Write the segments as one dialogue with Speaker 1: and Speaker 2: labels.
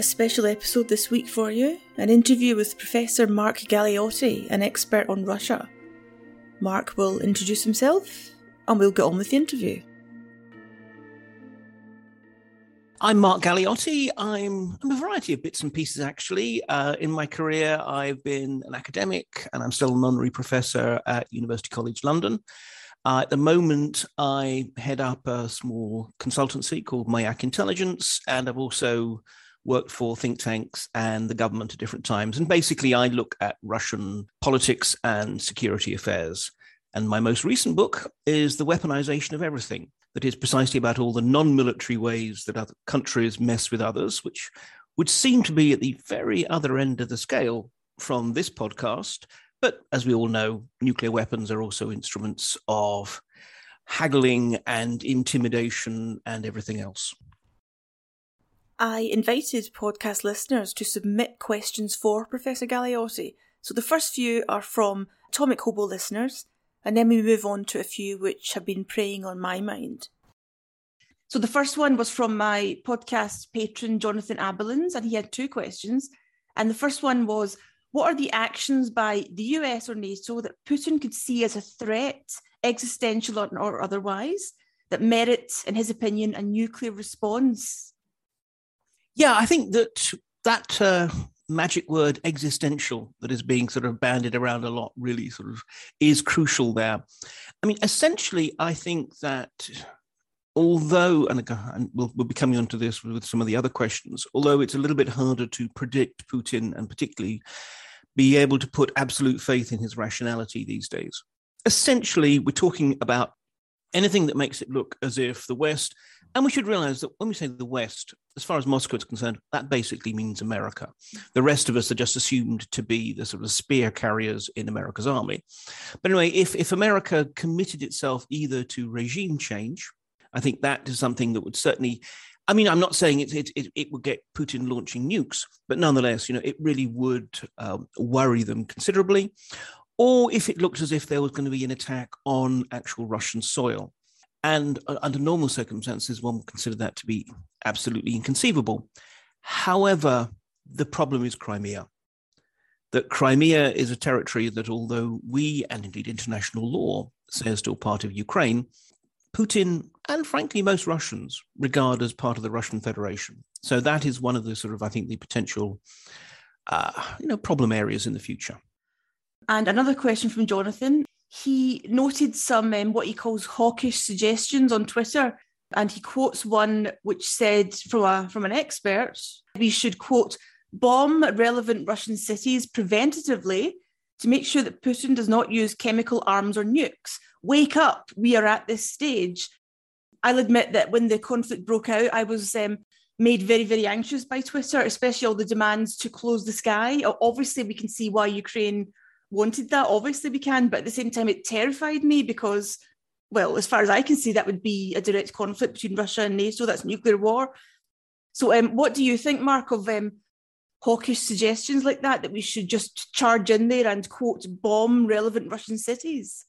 Speaker 1: A special episode this week for you an interview with Professor Mark Galeotti, an expert on Russia. Mark will introduce himself and we'll get on with the interview.
Speaker 2: I'm Mark Galeotti. I'm, I'm, a variety of bits and pieces, actually. Uh, in my career, I've been an academic and I'm still an honorary professor at University College London. Uh, at the moment, I head up a small consultancy called Mayak Intelligence, and I've also worked for think tanks and the government at different times. And basically, I look at Russian politics and security affairs. And my most recent book is The Weaponization of Everything, that is precisely about all the non military ways that other countries mess with others, which would seem to be at the very other end of the scale from this podcast. But as we all know, nuclear weapons are also instruments of haggling and intimidation and everything else.
Speaker 1: I invited podcast listeners to submit questions for Professor Galeotti. So the first few are from Atomic Hobo listeners, and then we move on to a few which have been preying on my mind. So the first one was from my podcast patron, Jonathan Abelins, and he had two questions. And the first one was What are the actions by the US or NATO that Putin could see as a threat, existential or, or otherwise, that merit, in his opinion, a nuclear response
Speaker 2: yeah, I think that that uh, magic word existential that is being sort of bandied around a lot really sort of is crucial there. I mean, essentially, I think that although, and we'll, we'll be coming on to this with some of the other questions, although it's a little bit harder to predict Putin and particularly be able to put absolute faith in his rationality these days. Essentially, we're talking about anything that makes it look as if the West, and we should realize that when we say the West, as far as Moscow is concerned, that basically means America. The rest of us are just assumed to be the sort of spear carriers in America's army. But anyway, if, if America committed itself either to regime change, I think that is something that would certainly. I mean, I'm not saying it, it, it, it would get Putin launching nukes, but nonetheless, you know, it really would um, worry them considerably or if it looked as if there was going to be an attack on actual Russian soil. And uh, under normal circumstances, one would consider that to be absolutely inconceivable. However, the problem is Crimea. That Crimea is a territory that, although we and indeed international law say is still part of Ukraine, Putin and frankly most Russians regard as part of the Russian Federation. So that is one of the sort of, I think, the potential, uh, you know, problem areas in the future.
Speaker 1: And another question from Jonathan. He noted some um, what he calls hawkish suggestions on Twitter, and he quotes one which said from a from an expert, we should quote bomb relevant Russian cities preventatively to make sure that Putin does not use chemical arms or nukes. Wake up, we are at this stage. I'll admit that when the conflict broke out, I was um, made very, very anxious by Twitter, especially all the demands to close the sky. Obviously, we can see why Ukraine wanted that. Obviously, we can, but at the same time, it terrified me because, well, as far as I can see, that would be a direct conflict between Russia and NATO. That's nuclear war. So, um, what do you think, Mark, of um, hawkish suggestions like that, that we should just charge in there and quote bomb relevant Russian cities?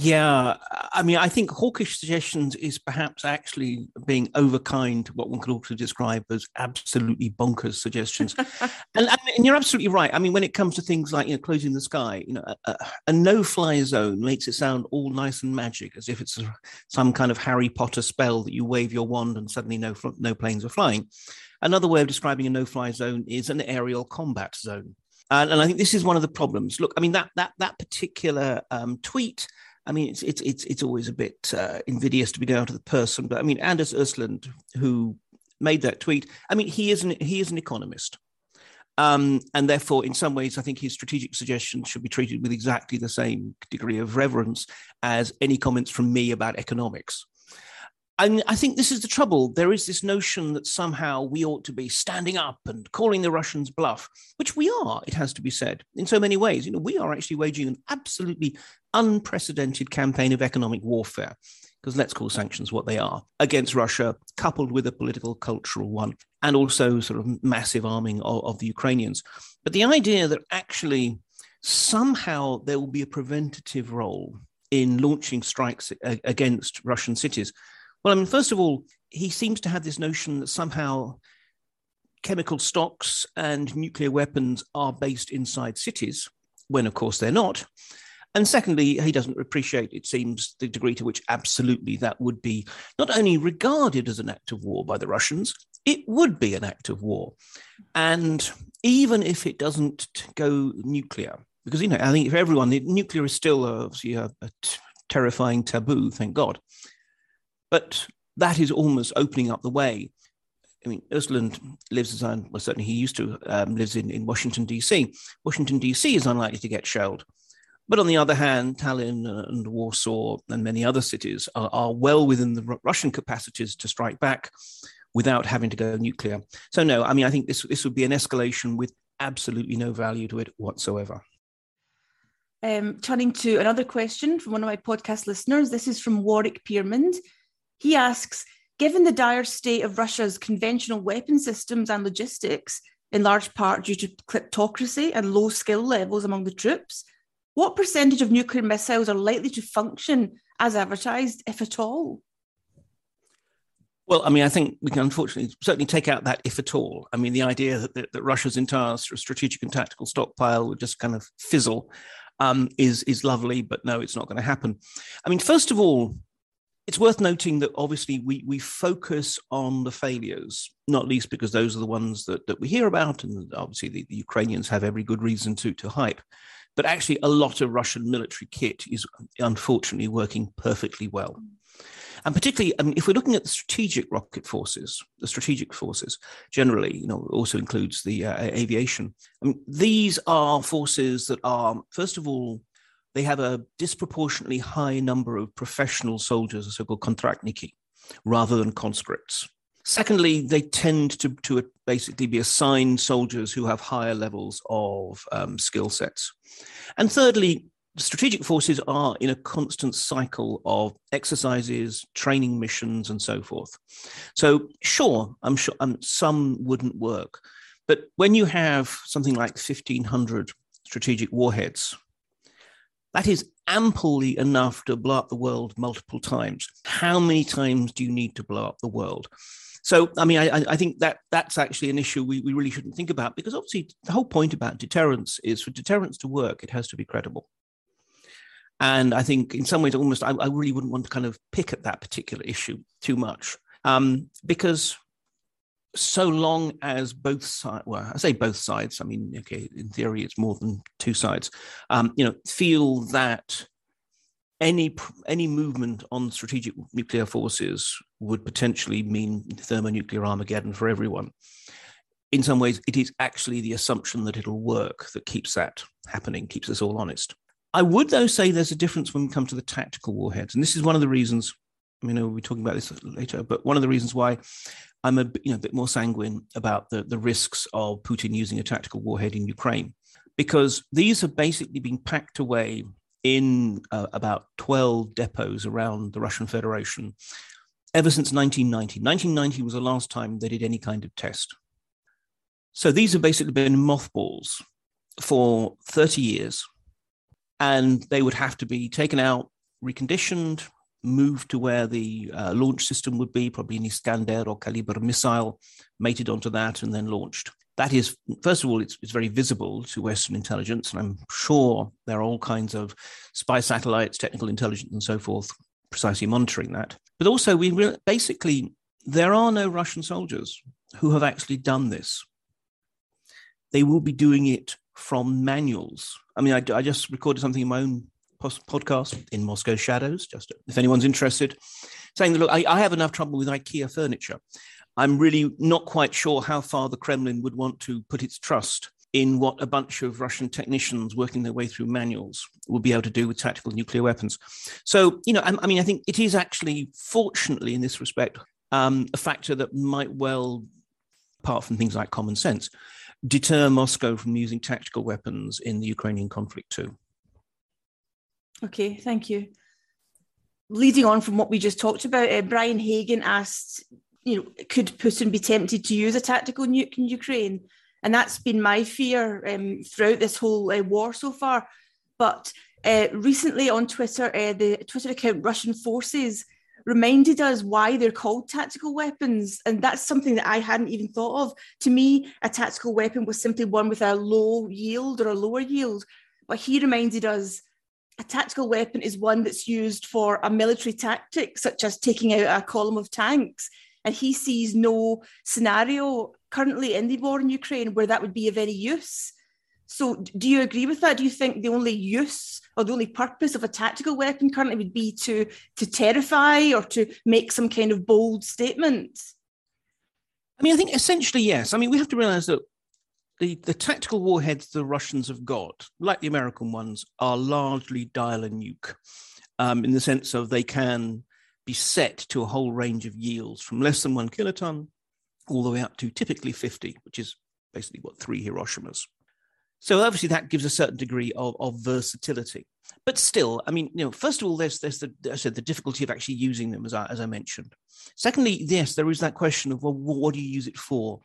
Speaker 2: Yeah, I mean, I think hawkish suggestions is perhaps actually being overkind to what one could also describe as absolutely bonkers suggestions. and, and, you're absolutely right. I mean, when it comes to things like you know closing the sky, you know, a, a no-fly zone makes it sound all nice and magic, as if it's a, some kind of Harry Potter spell that you wave your wand and suddenly no no planes are flying. Another way of describing a no-fly zone is an aerial combat zone. And, and I think this is one of the problems. Look, I mean that that that particular um, tweet I mean, it's it's it's it's always a bit uh, invidious to be down to the person, but I mean, Anders Åslund, who made that tweet, I mean, he is an he is an economist, um, and therefore, in some ways, I think his strategic suggestions should be treated with exactly the same degree of reverence as any comments from me about economics. And I think this is the trouble. There is this notion that somehow we ought to be standing up and calling the Russians bluff, which we are, it has to be said, in so many ways. You know, we are actually waging an absolutely unprecedented campaign of economic warfare, because let's call sanctions what they are, against Russia, coupled with a political cultural one, and also sort of massive arming of, of the Ukrainians. But the idea that actually somehow there will be a preventative role in launching strikes against Russian cities well, I mean, first of all, he seems to have this notion that somehow chemical stocks and nuclear weapons are based inside cities, when of course they're not. And secondly, he doesn't appreciate, it seems, the degree to which absolutely that would be not only regarded as an act of war by the Russians, it would be an act of war. And even if it doesn't go nuclear, because, you know, I think for everyone, nuclear is still obviously a terrifying taboo, thank God. But that is almost opening up the way. I mean, Åslund lives as I well, certainly he used to um, lives in, in Washington D.C. Washington D.C. is unlikely to get shelled, but on the other hand, Tallinn and Warsaw and many other cities are, are well within the Russian capacities to strike back without having to go nuclear. So no, I mean, I think this this would be an escalation with absolutely no value to it whatsoever.
Speaker 1: Um, turning to another question from one of my podcast listeners, this is from Warwick Piermond. He asks Given the dire state of Russia's conventional weapon systems and logistics, in large part due to kleptocracy and low skill levels among the troops, what percentage of nuclear missiles are likely to function as advertised, if at all?
Speaker 2: Well, I mean, I think we can unfortunately certainly take out that if at all. I mean, the idea that, that, that Russia's entire strategic and tactical stockpile would just kind of fizzle um, is is lovely, but no, it's not going to happen. I mean, first of all, it's worth noting that obviously we we focus on the failures, not least because those are the ones that, that we hear about, and obviously the, the Ukrainians have every good reason to to hype. But actually, a lot of Russian military kit is unfortunately working perfectly well. And particularly, I mean, if we're looking at the strategic rocket forces, the strategic forces generally, you know, also includes the uh, aviation. I mean, these are forces that are, first of all, they have a disproportionately high number of professional soldiers, so-called kontraktniki, rather than conscripts. Secondly, they tend to, to basically be assigned soldiers who have higher levels of um, skill sets. And thirdly, strategic forces are in a constant cycle of exercises, training missions, and so forth. So, sure, I'm sure um, some wouldn't work. But when you have something like 1,500 strategic warheads that is amply enough to blow up the world multiple times. How many times do you need to blow up the world? So, I mean, I, I think that that's actually an issue we, we really shouldn't think about because obviously the whole point about deterrence is for deterrence to work, it has to be credible. And I think in some ways, almost, I, I really wouldn't want to kind of pick at that particular issue too much um, because so long as both sides, well, I say both sides, I mean, okay, in theory, it's more than two sides, um, you know, feel that any any movement on strategic nuclear forces would potentially mean thermonuclear Armageddon for everyone. In some ways, it is actually the assumption that it'll work that keeps that happening, keeps us all honest. I would, though, say there's a difference when we come to the tactical warheads. And this is one of the reasons, I mean, we'll be talking about this later, but one of the reasons why I'm a you know a bit more sanguine about the, the risks of Putin using a tactical warhead in Ukraine, because these have basically been packed away in uh, about 12 depots around the Russian Federation ever since 1990. 1990 was the last time they did any kind of test. So these have basically been mothballs for 30 years, and they would have to be taken out, reconditioned, moved to where the uh, launch system would be, probably an Iskander or Kalibr missile, mated onto that, and then launched. That is, first of all, it's, it's very visible to Western intelligence, and I'm sure there are all kinds of spy satellites, technical intelligence, and so forth, precisely monitoring that. But also, we re- basically there are no Russian soldiers who have actually done this. They will be doing it from manuals. I mean, I, I just recorded something in my own podcast in Moscow Shadows, just if anyone's interested, saying that, look, I, I have enough trouble with IKEA furniture. I'm really not quite sure how far the Kremlin would want to put its trust in what a bunch of Russian technicians working their way through manuals will be able to do with tactical nuclear weapons. So, you know, I, I mean, I think it is actually, fortunately, in this respect, um, a factor that might well, apart from things like common sense, deter Moscow from using tactical weapons in the Ukrainian conflict too.
Speaker 1: Okay, thank you. Leading on from what we just talked about, uh, Brian Hagan asked, you know, could Putin be tempted to use a tactical nuke in Ukraine? And that's been my fear um, throughout this whole uh, war so far. But uh, recently on Twitter, uh, the Twitter account Russian Forces reminded us why they're called tactical weapons. And that's something that I hadn't even thought of. To me, a tactical weapon was simply one with a low yield or a lower yield. But he reminded us a tactical weapon is one that's used for a military tactic, such as taking out a column of tanks. And he sees no scenario currently in the war in Ukraine where that would be of any use. So, do you agree with that? Do you think the only use or the only purpose of a tactical weapon currently would be to to terrify or to make some kind of bold statement?
Speaker 2: I mean, I think essentially yes. I mean, we have to realize that the, the tactical warheads the Russians have got, like the American ones, are largely dial and nuke, um, in the sense of they can be set to a whole range of yields from less than one kiloton all the way up to typically 50, which is basically what three Hiroshimas. So obviously that gives a certain degree of, of versatility. But still, I mean, you know, first of all, there's there's the I said the difficulty of actually using them, as I as I mentioned. Secondly, yes, there is that question of well, what do you use it for?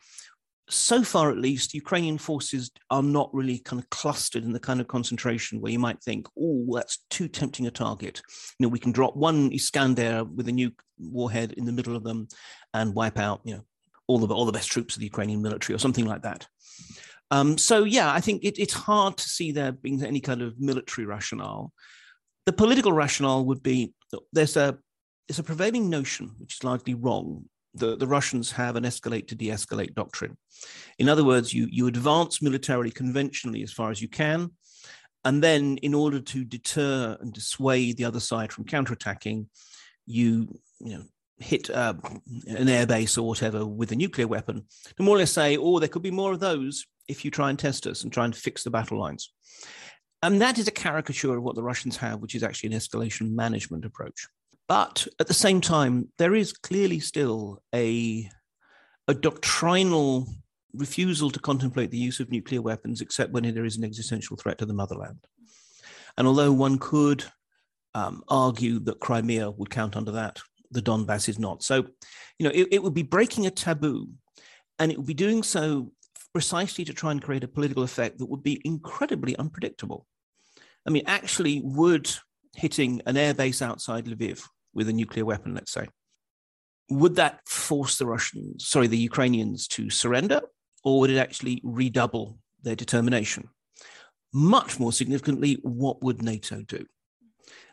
Speaker 2: So far, at least, Ukrainian forces are not really kind of clustered in the kind of concentration where you might think, oh, that's too tempting a target. You know, we can drop one Iskander with a nuke warhead in the middle of them and wipe out, you know, all the all the best troops of the Ukrainian military or something like that. Um, so yeah, I think it, it's hard to see there being any kind of military rationale. The political rationale would be there's a there's a prevailing notion, which is largely wrong, that the Russians have an escalate to de-escalate doctrine. In other words, you you advance militarily conventionally as far as you can, and then in order to deter and dissuade the other side from counterattacking, you you know hit uh, an airbase or whatever with a nuclear weapon to more or less say, oh, there could be more of those if you try and test us and try and fix the battle lines. And that is a caricature of what the Russians have, which is actually an escalation management approach. But at the same time, there is clearly still a, a doctrinal refusal to contemplate the use of nuclear weapons except when there is an existential threat to the motherland. And although one could um, argue that Crimea would count under that, the Donbass is not. So, you know, it, it would be breaking a taboo, and it would be doing so precisely to try and create a political effect that would be incredibly unpredictable. I mean, actually, would hitting an airbase outside Lviv with a nuclear weapon, let's say, would that force the Russians, sorry, the Ukrainians to surrender, or would it actually redouble their determination? Much more significantly, what would NATO do?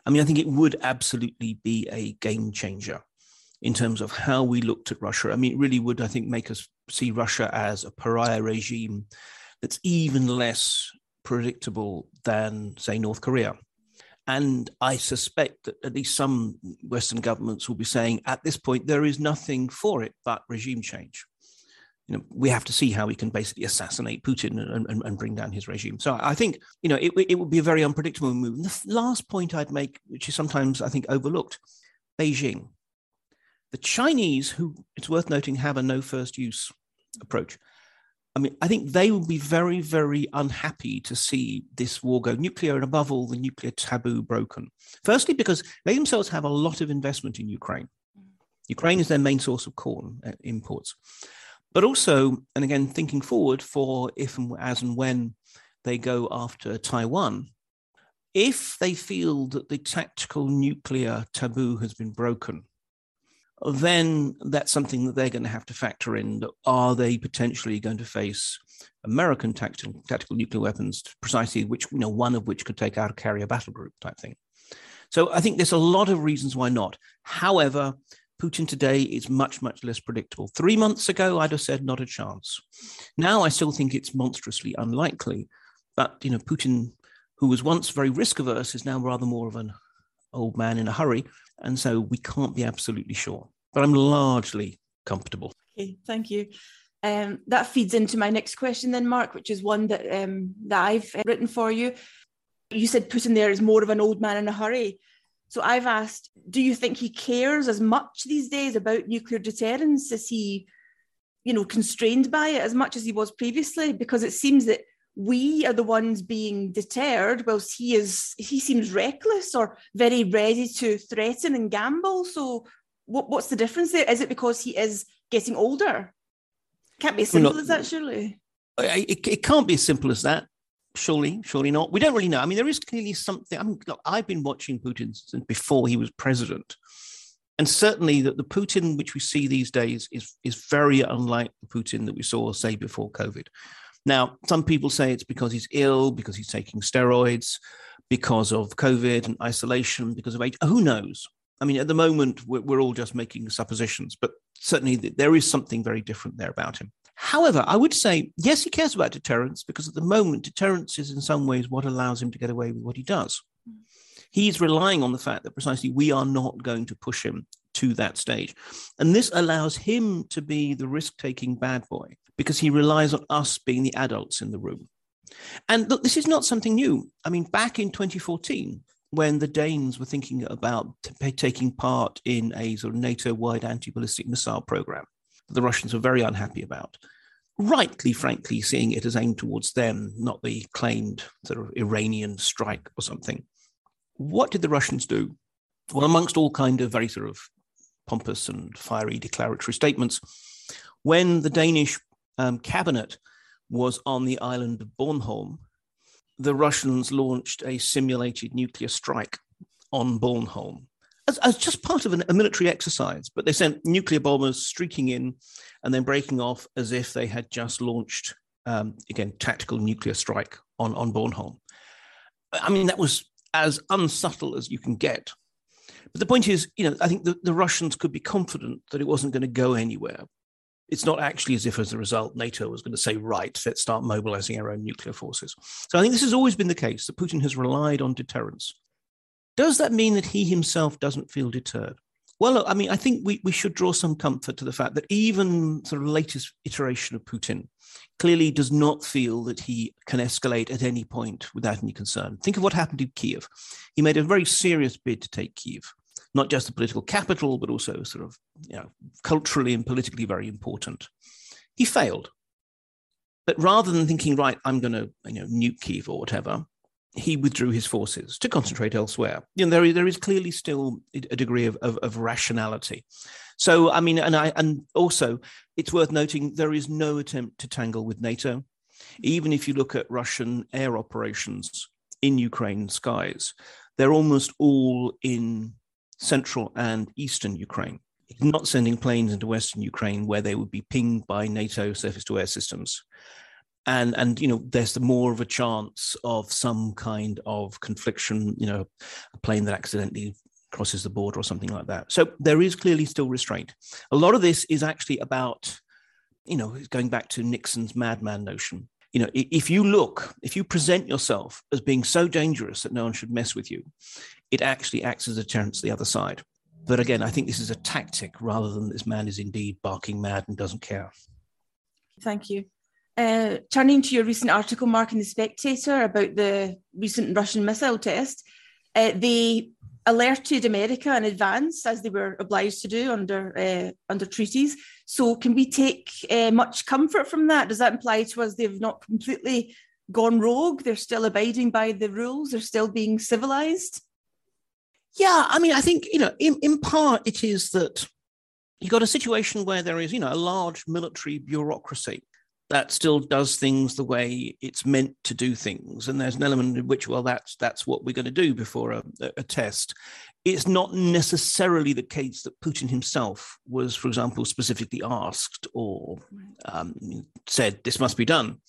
Speaker 2: I mean, I think it would absolutely be a game changer in terms of how we looked at Russia. I mean, it really would, I think, make us see Russia as a pariah regime that's even less predictable than, say, North Korea. And I suspect that at least some Western governments will be saying at this point, there is nothing for it but regime change. You know, we have to see how we can basically assassinate Putin and, and, and bring down his regime. So I think, you know, it, it would be a very unpredictable move. And the last point I'd make, which is sometimes, I think, overlooked Beijing. The Chinese, who it's worth noting have a no first use approach. I mean, I think they will be very, very unhappy to see this war go nuclear and above all, the nuclear taboo broken. Firstly, because they themselves have a lot of investment in Ukraine. Ukraine is their main source of corn uh, imports. But also, and again, thinking forward for if and as and when they go after Taiwan, if they feel that the tactical nuclear taboo has been broken, then that's something that they're going to have to factor in. Are they potentially going to face American tactical, tactical nuclear weapons, precisely which, you know, one of which could take out a carrier battle group type thing? So I think there's a lot of reasons why not. However, Putin today is much, much less predictable. Three months ago, I'd have said not a chance. Now I still think it's monstrously unlikely. But, you know, Putin, who was once very risk averse, is now rather more of an old man in a hurry. And so we can't be absolutely sure. But I'm largely comfortable.
Speaker 1: Okay, thank you. Um, that feeds into my next question, then, Mark, which is one that um, that I've uh, written for you. You said Putin there is more of an old man in a hurry. So I've asked, do you think he cares as much these days about nuclear deterrence? Is he, you know, constrained by it as much as he was previously? Because it seems that we are the ones being deterred. Whilst he is he seems reckless or very ready to threaten and gamble. So what, what's the difference there? Is it because he is getting older? Can't be as simple as that surely.
Speaker 2: It, it can't be as simple as that surely surely not. We don't really know. I mean there is clearly something i mean look, i've been watching putin since before he was president. And certainly that the Putin which we see these days is, is very unlike the Putin that we saw, say, before COVID. Now, some people say it's because he's ill, because he's taking steroids, because of COVID and isolation, because of age. Who knows? I mean, at the moment, we're, we're all just making suppositions, but certainly there is something very different there about him. However, I would say, yes, he cares about deterrence because at the moment, deterrence is in some ways what allows him to get away with what he does he's relying on the fact that precisely we are not going to push him to that stage. And this allows him to be the risk taking bad boy because he relies on us being the adults in the room. And look, this is not something new. I mean, back in 2014, when the Danes were thinking about t- taking part in a sort of NATO wide anti ballistic missile program, that the Russians were very unhappy about. Rightly, frankly, seeing it as aimed towards them, not the claimed sort of Iranian strike or something. What did the Russians do? Well, amongst all kind of very sort of pompous and fiery declaratory statements, when the Danish um, cabinet was on the island of Bornholm, the Russians launched a simulated nuclear strike on Bornholm as, as just part of an, a military exercise. But they sent nuclear bombers streaking in and then breaking off as if they had just launched, um, again, tactical nuclear strike on, on Bornholm. I mean, that was as unsubtle as you can get. But the point is, you know, I think the, the Russians could be confident that it wasn't going to go anywhere. It's not actually as if, as a result, NATO was going to say, right, let's start mobilizing our own nuclear forces. So I think this has always been the case that Putin has relied on deterrence. Does that mean that he himself doesn't feel deterred? Well, I mean, I think we, we should draw some comfort to the fact that even sort of latest iteration of Putin clearly does not feel that he can escalate at any point without any concern. Think of what happened in Kiev. He made a very serious bid to take Kiev, not just the political capital, but also sort of you know, culturally and politically very important. He failed. But rather than thinking, right, I'm going to you know, nuke Kiev or whatever, he withdrew his forces to concentrate elsewhere. You know, there, there is clearly still a degree of, of, of rationality. So, I mean, and I, and also it's worth noting there is no attempt to tangle with NATO. Even if you look at Russian air operations in Ukraine skies, they're almost all in central and eastern Ukraine. Not sending planes into western Ukraine where they would be pinged by NATO surface to air systems. And and you know there's the more of a chance of some kind of confliction you know a plane that accidentally crosses the border or something like that. So there is clearly still restraint. A lot of this is actually about you know going back to nixon's madman notion. You know if you look if you present yourself as being so dangerous that no one should mess with you it actually acts as a deterrent to the other side but again i think this is a tactic rather than this man is indeed barking mad and doesn't care
Speaker 1: thank you uh, turning to your recent article, Mark, in The Spectator about the recent Russian missile test, uh, they alerted America in advance, as they were obliged to do under uh, under treaties. So, can we take uh, much comfort from that? Does that imply to us they've not completely gone rogue? They're still abiding by the rules. They're still being civilized.
Speaker 2: Yeah, I mean, I think you know, in, in part, it is that you've got a situation where there is, you know, a large military bureaucracy that still does things the way it's meant to do things. And there's an element in which well that's that's what we're going to do before a, a, test. It's not necessarily the case that putin himself was for example specifically asked or um, said this must be done.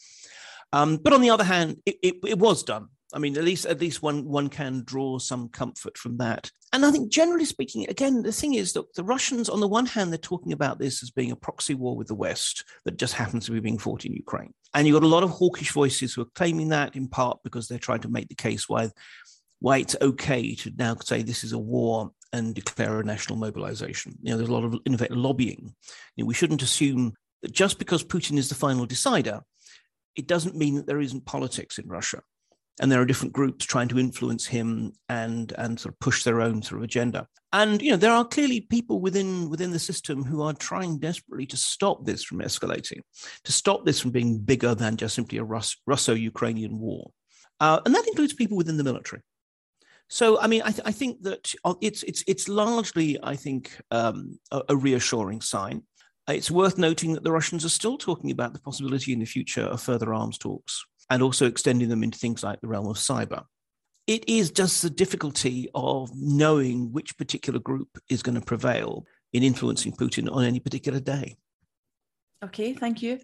Speaker 2: Um, but on the other hand it, it, it was done I mean, at least at least one one can draw some comfort from that. And I think, generally speaking, again, the thing is that the Russians, on the one hand, they're talking about this as being a proxy war with the West that just happens to be being fought in Ukraine. And you've got a lot of hawkish voices who are claiming that, in part because they're trying to make the case why why it's okay to now say this is a war and declare a national mobilization. You know, there's a lot of in effect lobbying. You know, we shouldn't assume that just because Putin is the final decider, it doesn't mean that there isn't politics in Russia and there are different groups trying to influence him and and sort of push their own sort of agenda. And you know there are clearly people within within the system who are trying desperately to stop this from escalating to stop this from being bigger than just simply a Rus- russo-ukrainian war. Uh, and that includes people within the military. So i mean i, th- I think that uh, it's it's it's largely i think um, a, a reassuring sign. It's worth noting that the Russians are still talking about the possibility in the future of further arms talks and also extending them into things like the realm of cyber. it is just the difficulty of knowing which particular group is going to prevail in influencing Putin on any particular day.
Speaker 1: Okay, thank you.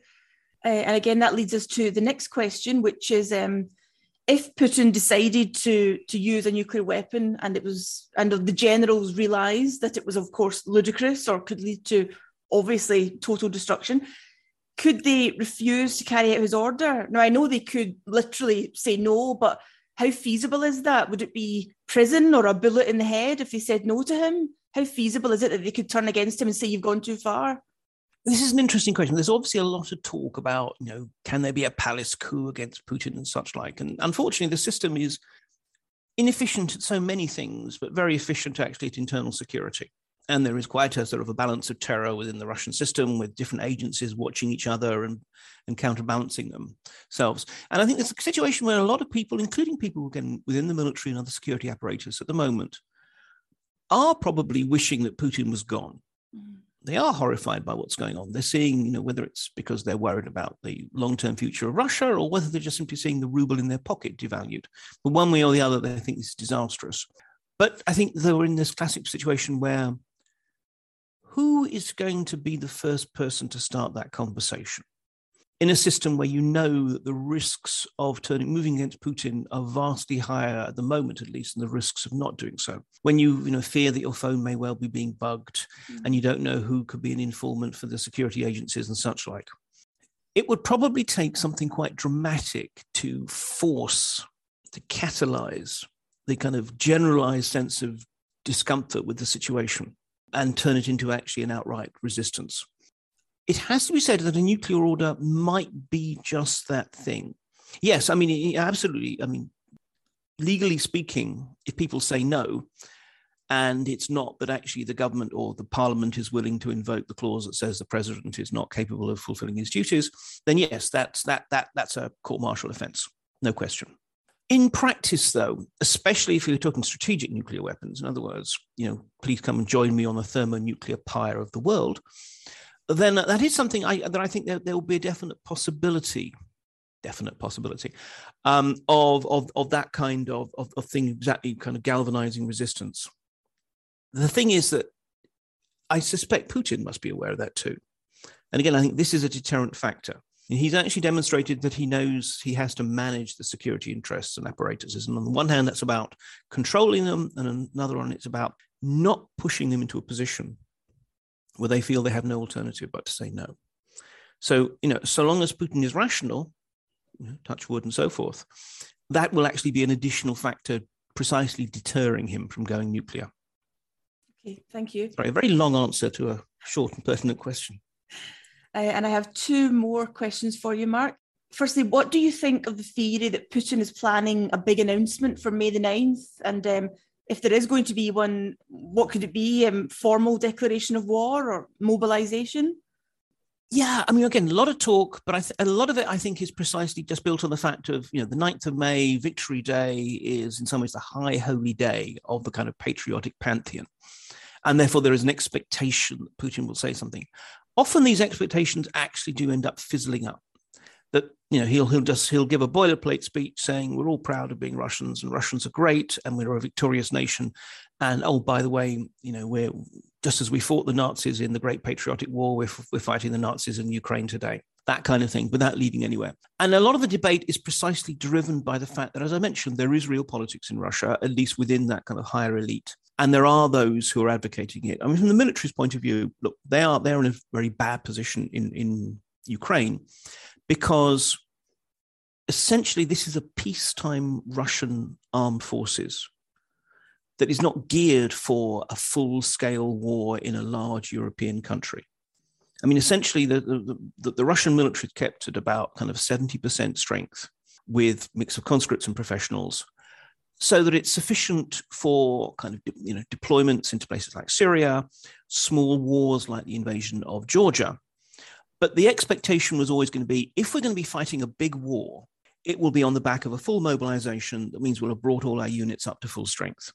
Speaker 1: Uh, and again, that leads us to the next question, which is um, if Putin decided to to use a nuclear weapon and it was and the generals realized that it was of course ludicrous or could lead to obviously total destruction, could they refuse to carry out his order? Now I know they could literally say no, but how feasible is that? Would it be prison or a bullet in the head if they said no to him? How feasible is it that they could turn against him and say you've gone too far?
Speaker 2: This is an interesting question. There's obviously a lot of talk about, you know, can there be a palace coup against Putin and such like? And unfortunately, the system is inefficient at so many things, but very efficient actually at internal security. And there is quite a sort of a balance of terror within the Russian system with different agencies watching each other and, and counterbalancing themselves. And I think there's a situation where a lot of people, including people again within the military and other security apparatus at the moment, are probably wishing that Putin was gone. Mm-hmm. They are horrified by what's going on. They're seeing, you know, whether it's because they're worried about the long-term future of Russia or whether they're just simply seeing the ruble in their pocket devalued. But one way or the other, they think is disastrous. But I think they are in this classic situation where who is going to be the first person to start that conversation? in a system where you know that the risks of turning moving against Putin are vastly higher at the moment, at least, than the risks of not doing so. When you you know fear that your phone may well be being bugged, mm-hmm. and you don't know who could be an informant for the security agencies and such like, it would probably take something quite dramatic to force to catalyze the kind of generalized sense of discomfort with the situation and turn it into actually an outright resistance it has to be said that a nuclear order might be just that thing. Yes, I mean, absolutely. I mean, legally speaking, if people say no, and it's not that actually the government or the parliament is willing to invoke the clause that says the president is not capable of fulfilling his duties, then yes, that's that that that's a court martial offence, no question. In practice, though, especially if you're talking strategic nuclear weapons, in other words, you know, please come and join me on the thermonuclear pyre of the world then that is something I, that I think there, there will be a definite possibility, definite possibility um, of, of, of that kind of, of, of thing, exactly kind of galvanizing resistance. The thing is that I suspect Putin must be aware of that too. And again, I think this is a deterrent factor. He's actually demonstrated that he knows he has to manage the security interests and apparatuses. And on the one hand, that's about controlling them, and another one, it's about not pushing them into a position where they feel they have no alternative but to say no. So, you know, so long as Putin is rational, you know, touch wood and so forth, that will actually be an additional factor precisely deterring him from going nuclear.
Speaker 1: Okay, thank you.
Speaker 2: Sorry, a very long answer to a short and pertinent question.
Speaker 1: Uh, and I have two more questions for you, Mark. Firstly, what do you think of the theory that Putin is planning a big announcement for May the 9th? And um, if there is going to be one, what could it be? Um, formal declaration of war or mobilization?
Speaker 2: Yeah, I mean, again, a lot of talk, but th- a lot of it, I think, is precisely just built on the fact of, you know, the 9th of May, Victory Day, is in some ways the high holy day of the kind of patriotic pantheon. And therefore, there is an expectation that Putin will say something. Often these expectations actually do end up fizzling up that you know he'll he'll just he'll give a boilerplate speech saying we're all proud of being Russians and Russians are great and we're a victorious nation, and oh by the way you know we're just as we fought the Nazis in the Great Patriotic War we're, we're fighting the Nazis in Ukraine today that kind of thing without leading anywhere. And a lot of the debate is precisely driven by the fact that as I mentioned there is real politics in Russia at least within that kind of higher elite. And there are those who are advocating it. I mean, from the military's point of view, look, they are they're in a very bad position in, in Ukraine because essentially this is a peacetime Russian armed forces that is not geared for a full scale war in a large European country. I mean, essentially, the, the, the, Russian military is kept at about kind of 70% strength with mix of conscripts and professionals, so that it's sufficient for kind of you know deployments into places like Syria, small wars like the invasion of Georgia, but the expectation was always going to be if we're going to be fighting a big war, it will be on the back of a full mobilization. That means we'll have brought all our units up to full strength.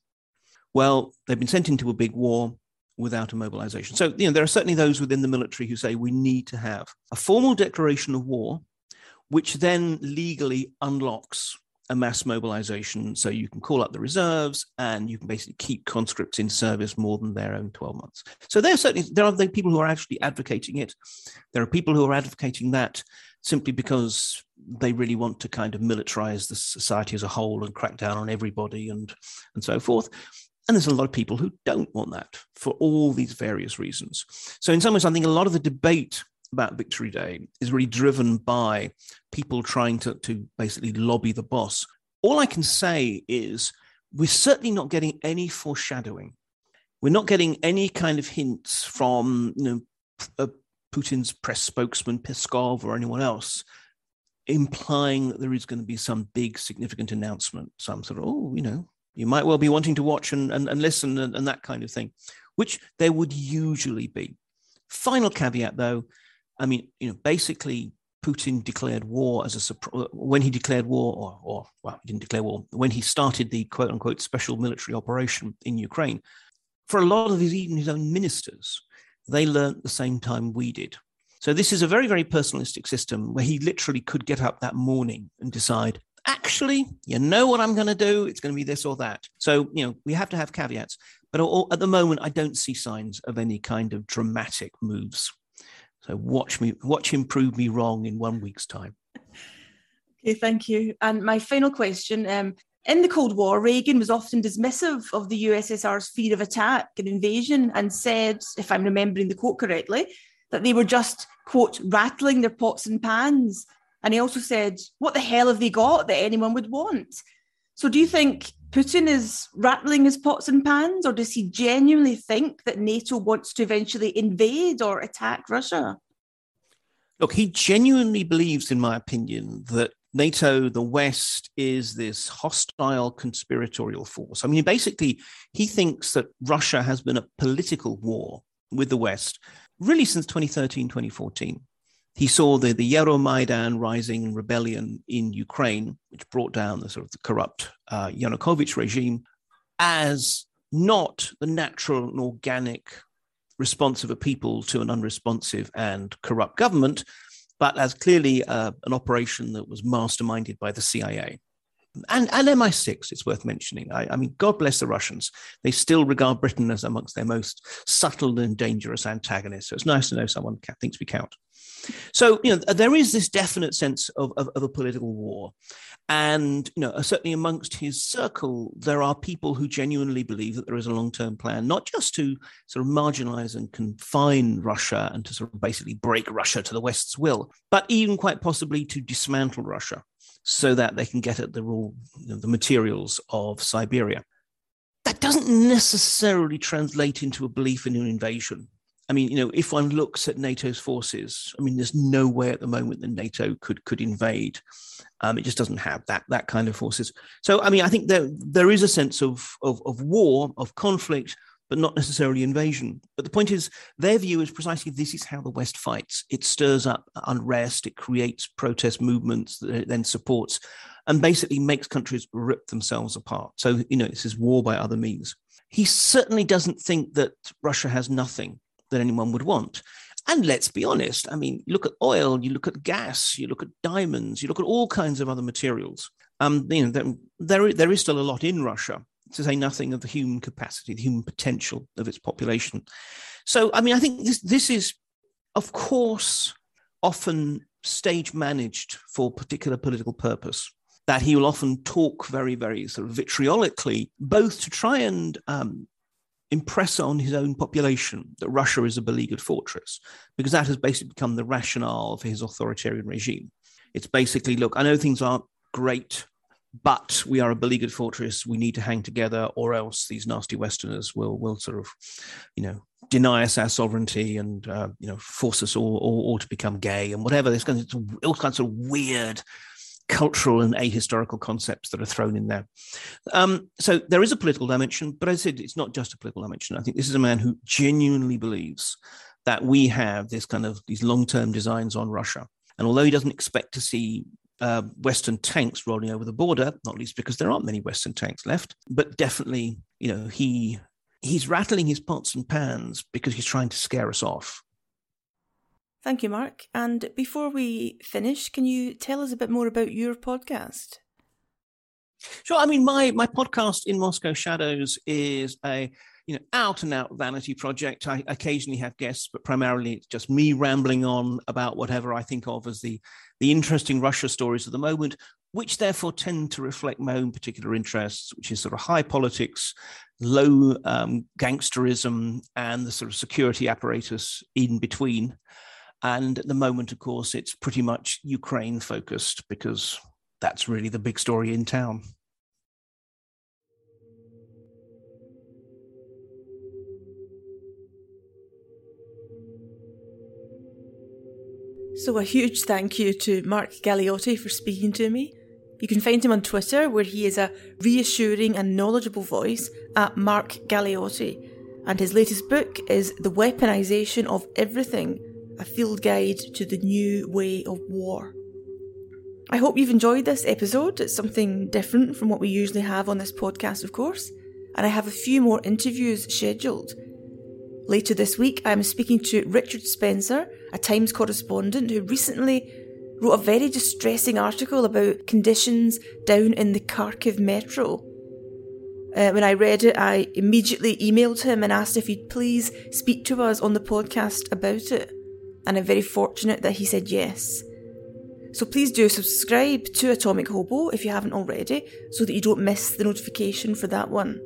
Speaker 2: Well, they've been sent into a big war without a mobilization. So, you know, there are certainly those within the military who say we need to have a formal declaration of war, which then legally unlocks a mass mobilization so you can call up the reserves and you can basically keep conscripts in service more than their own 12 months. So there are certainly there are people who are actually advocating it. There are people who are advocating that simply because they really want to kind of militarize the society as a whole and crack down on everybody and and so forth. And there's a lot of people who don't want that for all these various reasons. So in some ways, I think a lot of the debate about Victory Day is really driven by people trying to, to basically lobby the boss. All I can say is we're certainly not getting any foreshadowing. We're not getting any kind of hints from you know, uh, Putin's press spokesman Peskov or anyone else implying that there is going to be some big significant announcement, some sort of, oh, you know, you might well be wanting to watch and, and, and listen and, and that kind of thing, which there would usually be. Final caveat though, I mean, you know, basically Putin declared war as a uh, when he declared war, or, or well, he didn't declare war when he started the quote unquote special military operation in Ukraine. For a lot of his even his own ministers, they learned the same time we did. So this is a very very personalistic system where he literally could get up that morning and decide. Actually, you know what I'm going to do? It's going to be this or that. So, you know, we have to have caveats. But at the moment, I don't see signs of any kind of dramatic moves so watch me, watch him prove me wrong in one week's time.
Speaker 1: Okay, thank you. And my final question: um, In the Cold War, Reagan was often dismissive of the USSR's fear of attack and invasion, and said, if I'm remembering the quote correctly, that they were just quote rattling their pots and pans. And he also said, "What the hell have they got that anyone would want?" So, do you think Putin is rattling his pots and pans, or does he genuinely think that NATO wants to eventually invade or attack Russia?
Speaker 2: Look, he genuinely believes, in my opinion, that NATO, the West, is this hostile conspiratorial force. I mean, basically, he thinks that Russia has been a political war with the West really since 2013, 2014. He saw the, the Euromaidan rising rebellion in Ukraine, which brought down the sort of the corrupt uh, Yanukovych regime, as not the natural and organic response of a people to an unresponsive and corrupt government, but as clearly uh, an operation that was masterminded by the CIA. And, and MI6, it's worth mentioning. I, I, mean, God bless the Russians. They still regard Britain as amongst their most subtle and dangerous antagonists. So it's nice to know someone thinks we count. So, you know, there is this definite sense of, of, of, a political war. And, you know, uh, certainly amongst his circle, there are people who genuinely believe that there is a long term plan, not just to sort of marginalize and confine Russia and to sort of basically break Russia to the West's will, but even quite possibly to dismantle Russia so that they can get at the raw, you know, the materials of Siberia. That doesn't necessarily translate into a belief in an invasion. I mean, you know, if one looks at NATO's forces, I mean, there's no way at the moment that NATO could could invade. Um, it just doesn't have that that kind of forces. So, I mean, I think there there is a sense of of, of war, of conflict, but not necessarily invasion. But the point is, their view is precisely this is how the West fights. It stirs up unrest, it creates protest movements that it then supports, and basically makes countries rip themselves apart. So, you know, this is war by other means. He certainly doesn't think that Russia has nothing that anyone would want. And let's be honest, I mean, look at oil, you look at gas, you look at diamonds, you look at all kinds of other materials. Um, you know, there, there is still a lot in Russia, to say nothing of the human capacity, the human potential of its population. So, I mean, I think this, this is, of course, often stage managed for particular political purpose. That he will often talk very, very sort of vitriolically, both to try and um, impress on his own population that Russia is a beleaguered fortress, because that has basically become the rationale for his authoritarian regime. It's basically, look, I know things aren't great, but we are a beleaguered fortress. We need to hang together, or else these nasty Westerners will will sort of, you know, deny us our sovereignty and uh, you know force us all, all, all to become gay and whatever. There's kind of all kinds of weird cultural and ahistorical concepts that are thrown in there. Um, so there is a political dimension, but as I said it's not just a political dimension. I think this is a man who genuinely believes that we have this kind of these long-term designs on Russia. And although he doesn't expect to see uh, Western tanks rolling over the border, not least because there aren't many Western tanks left, but definitely, you know, he he's rattling his pots and pans because he's trying to scare us off.
Speaker 1: Thank you, Mark. And before we finish, can you tell us a bit more about your podcast?
Speaker 2: Sure. I mean, my my podcast in Moscow Shadows is a you know out and out vanity project. I occasionally have guests, but primarily it's just me rambling on about whatever I think of as the the interesting Russia stories of the moment, which therefore tend to reflect my own particular interests, which is sort of high politics, low um, gangsterism, and the sort of security apparatus in between. And at the moment, of course, it's pretty much Ukraine focused because that's really the big story in town.
Speaker 1: So, a huge thank you to Mark Galeotti for speaking to me. You can find him on Twitter, where he is a reassuring and knowledgeable voice at Mark Galeotti. And his latest book is The Weaponization of Everything A Field Guide to the New Way of War. I hope you've enjoyed this episode. It's something different from what we usually have on this podcast, of course, and I have a few more interviews scheduled. Later this week, I'm speaking to Richard Spencer, a Times correspondent who recently wrote a very distressing article about conditions down in the Kharkiv metro. Uh, when I read it, I immediately emailed him and asked if he'd please speak to us on the podcast about it. And I'm very fortunate that he said yes. So please do subscribe to Atomic Hobo if you haven't already, so that you don't miss the notification for that one.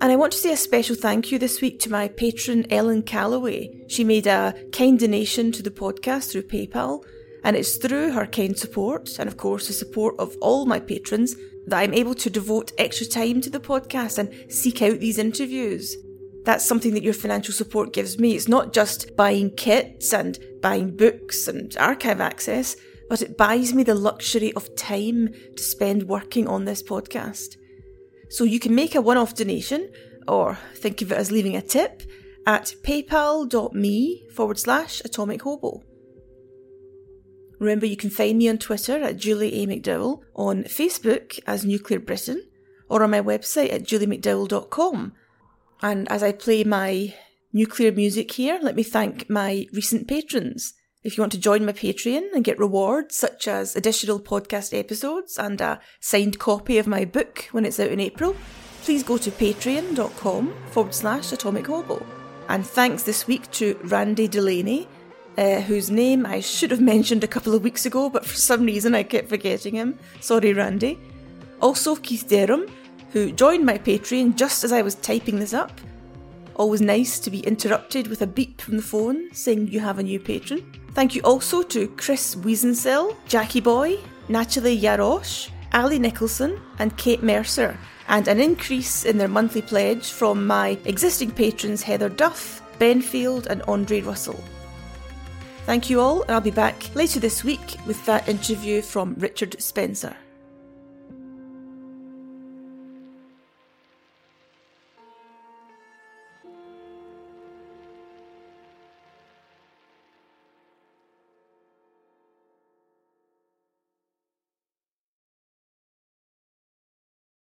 Speaker 1: And I want to say a special thank you this week to my patron Ellen Calloway. She made a kind donation to the podcast through PayPal, and it's through her kind support, and of course the support of all my patrons, that I'm able to devote extra time to the podcast and seek out these interviews. That's something that your financial support gives me. It's not just buying kits and buying books and archive access but it buys me the luxury of time to spend working on this podcast. So you can make a one off donation, or think of it as leaving a tip, at paypal.me forward slash atomic hobo. Remember, you can find me on Twitter at Julie A. McDowell, on Facebook as Nuclear Britain, or on my website at juliemcdowell.com. And as I play my nuclear music here, let me thank my recent patrons. If you want to join my Patreon and get rewards such as additional podcast episodes and a signed copy of my book when it's out in April, please go to patreon.com forward slash atomic hobo. And thanks this week to Randy Delaney, uh, whose name I should have mentioned a couple of weeks ago, but for some reason I kept forgetting him. Sorry, Randy. Also, Keith Derham, who joined my Patreon just as I was typing this up. Always nice to be interrupted with a beep from the phone saying you have a new patron. Thank you also to Chris Wiesensill, Jackie Boy, Natalie Yarosh, Ali Nicholson, and Kate Mercer, and an increase in their monthly pledge from my existing patrons Heather Duff, Ben Field, and Andre Russell. Thank you all, and I'll be back later this week with that interview from Richard Spencer.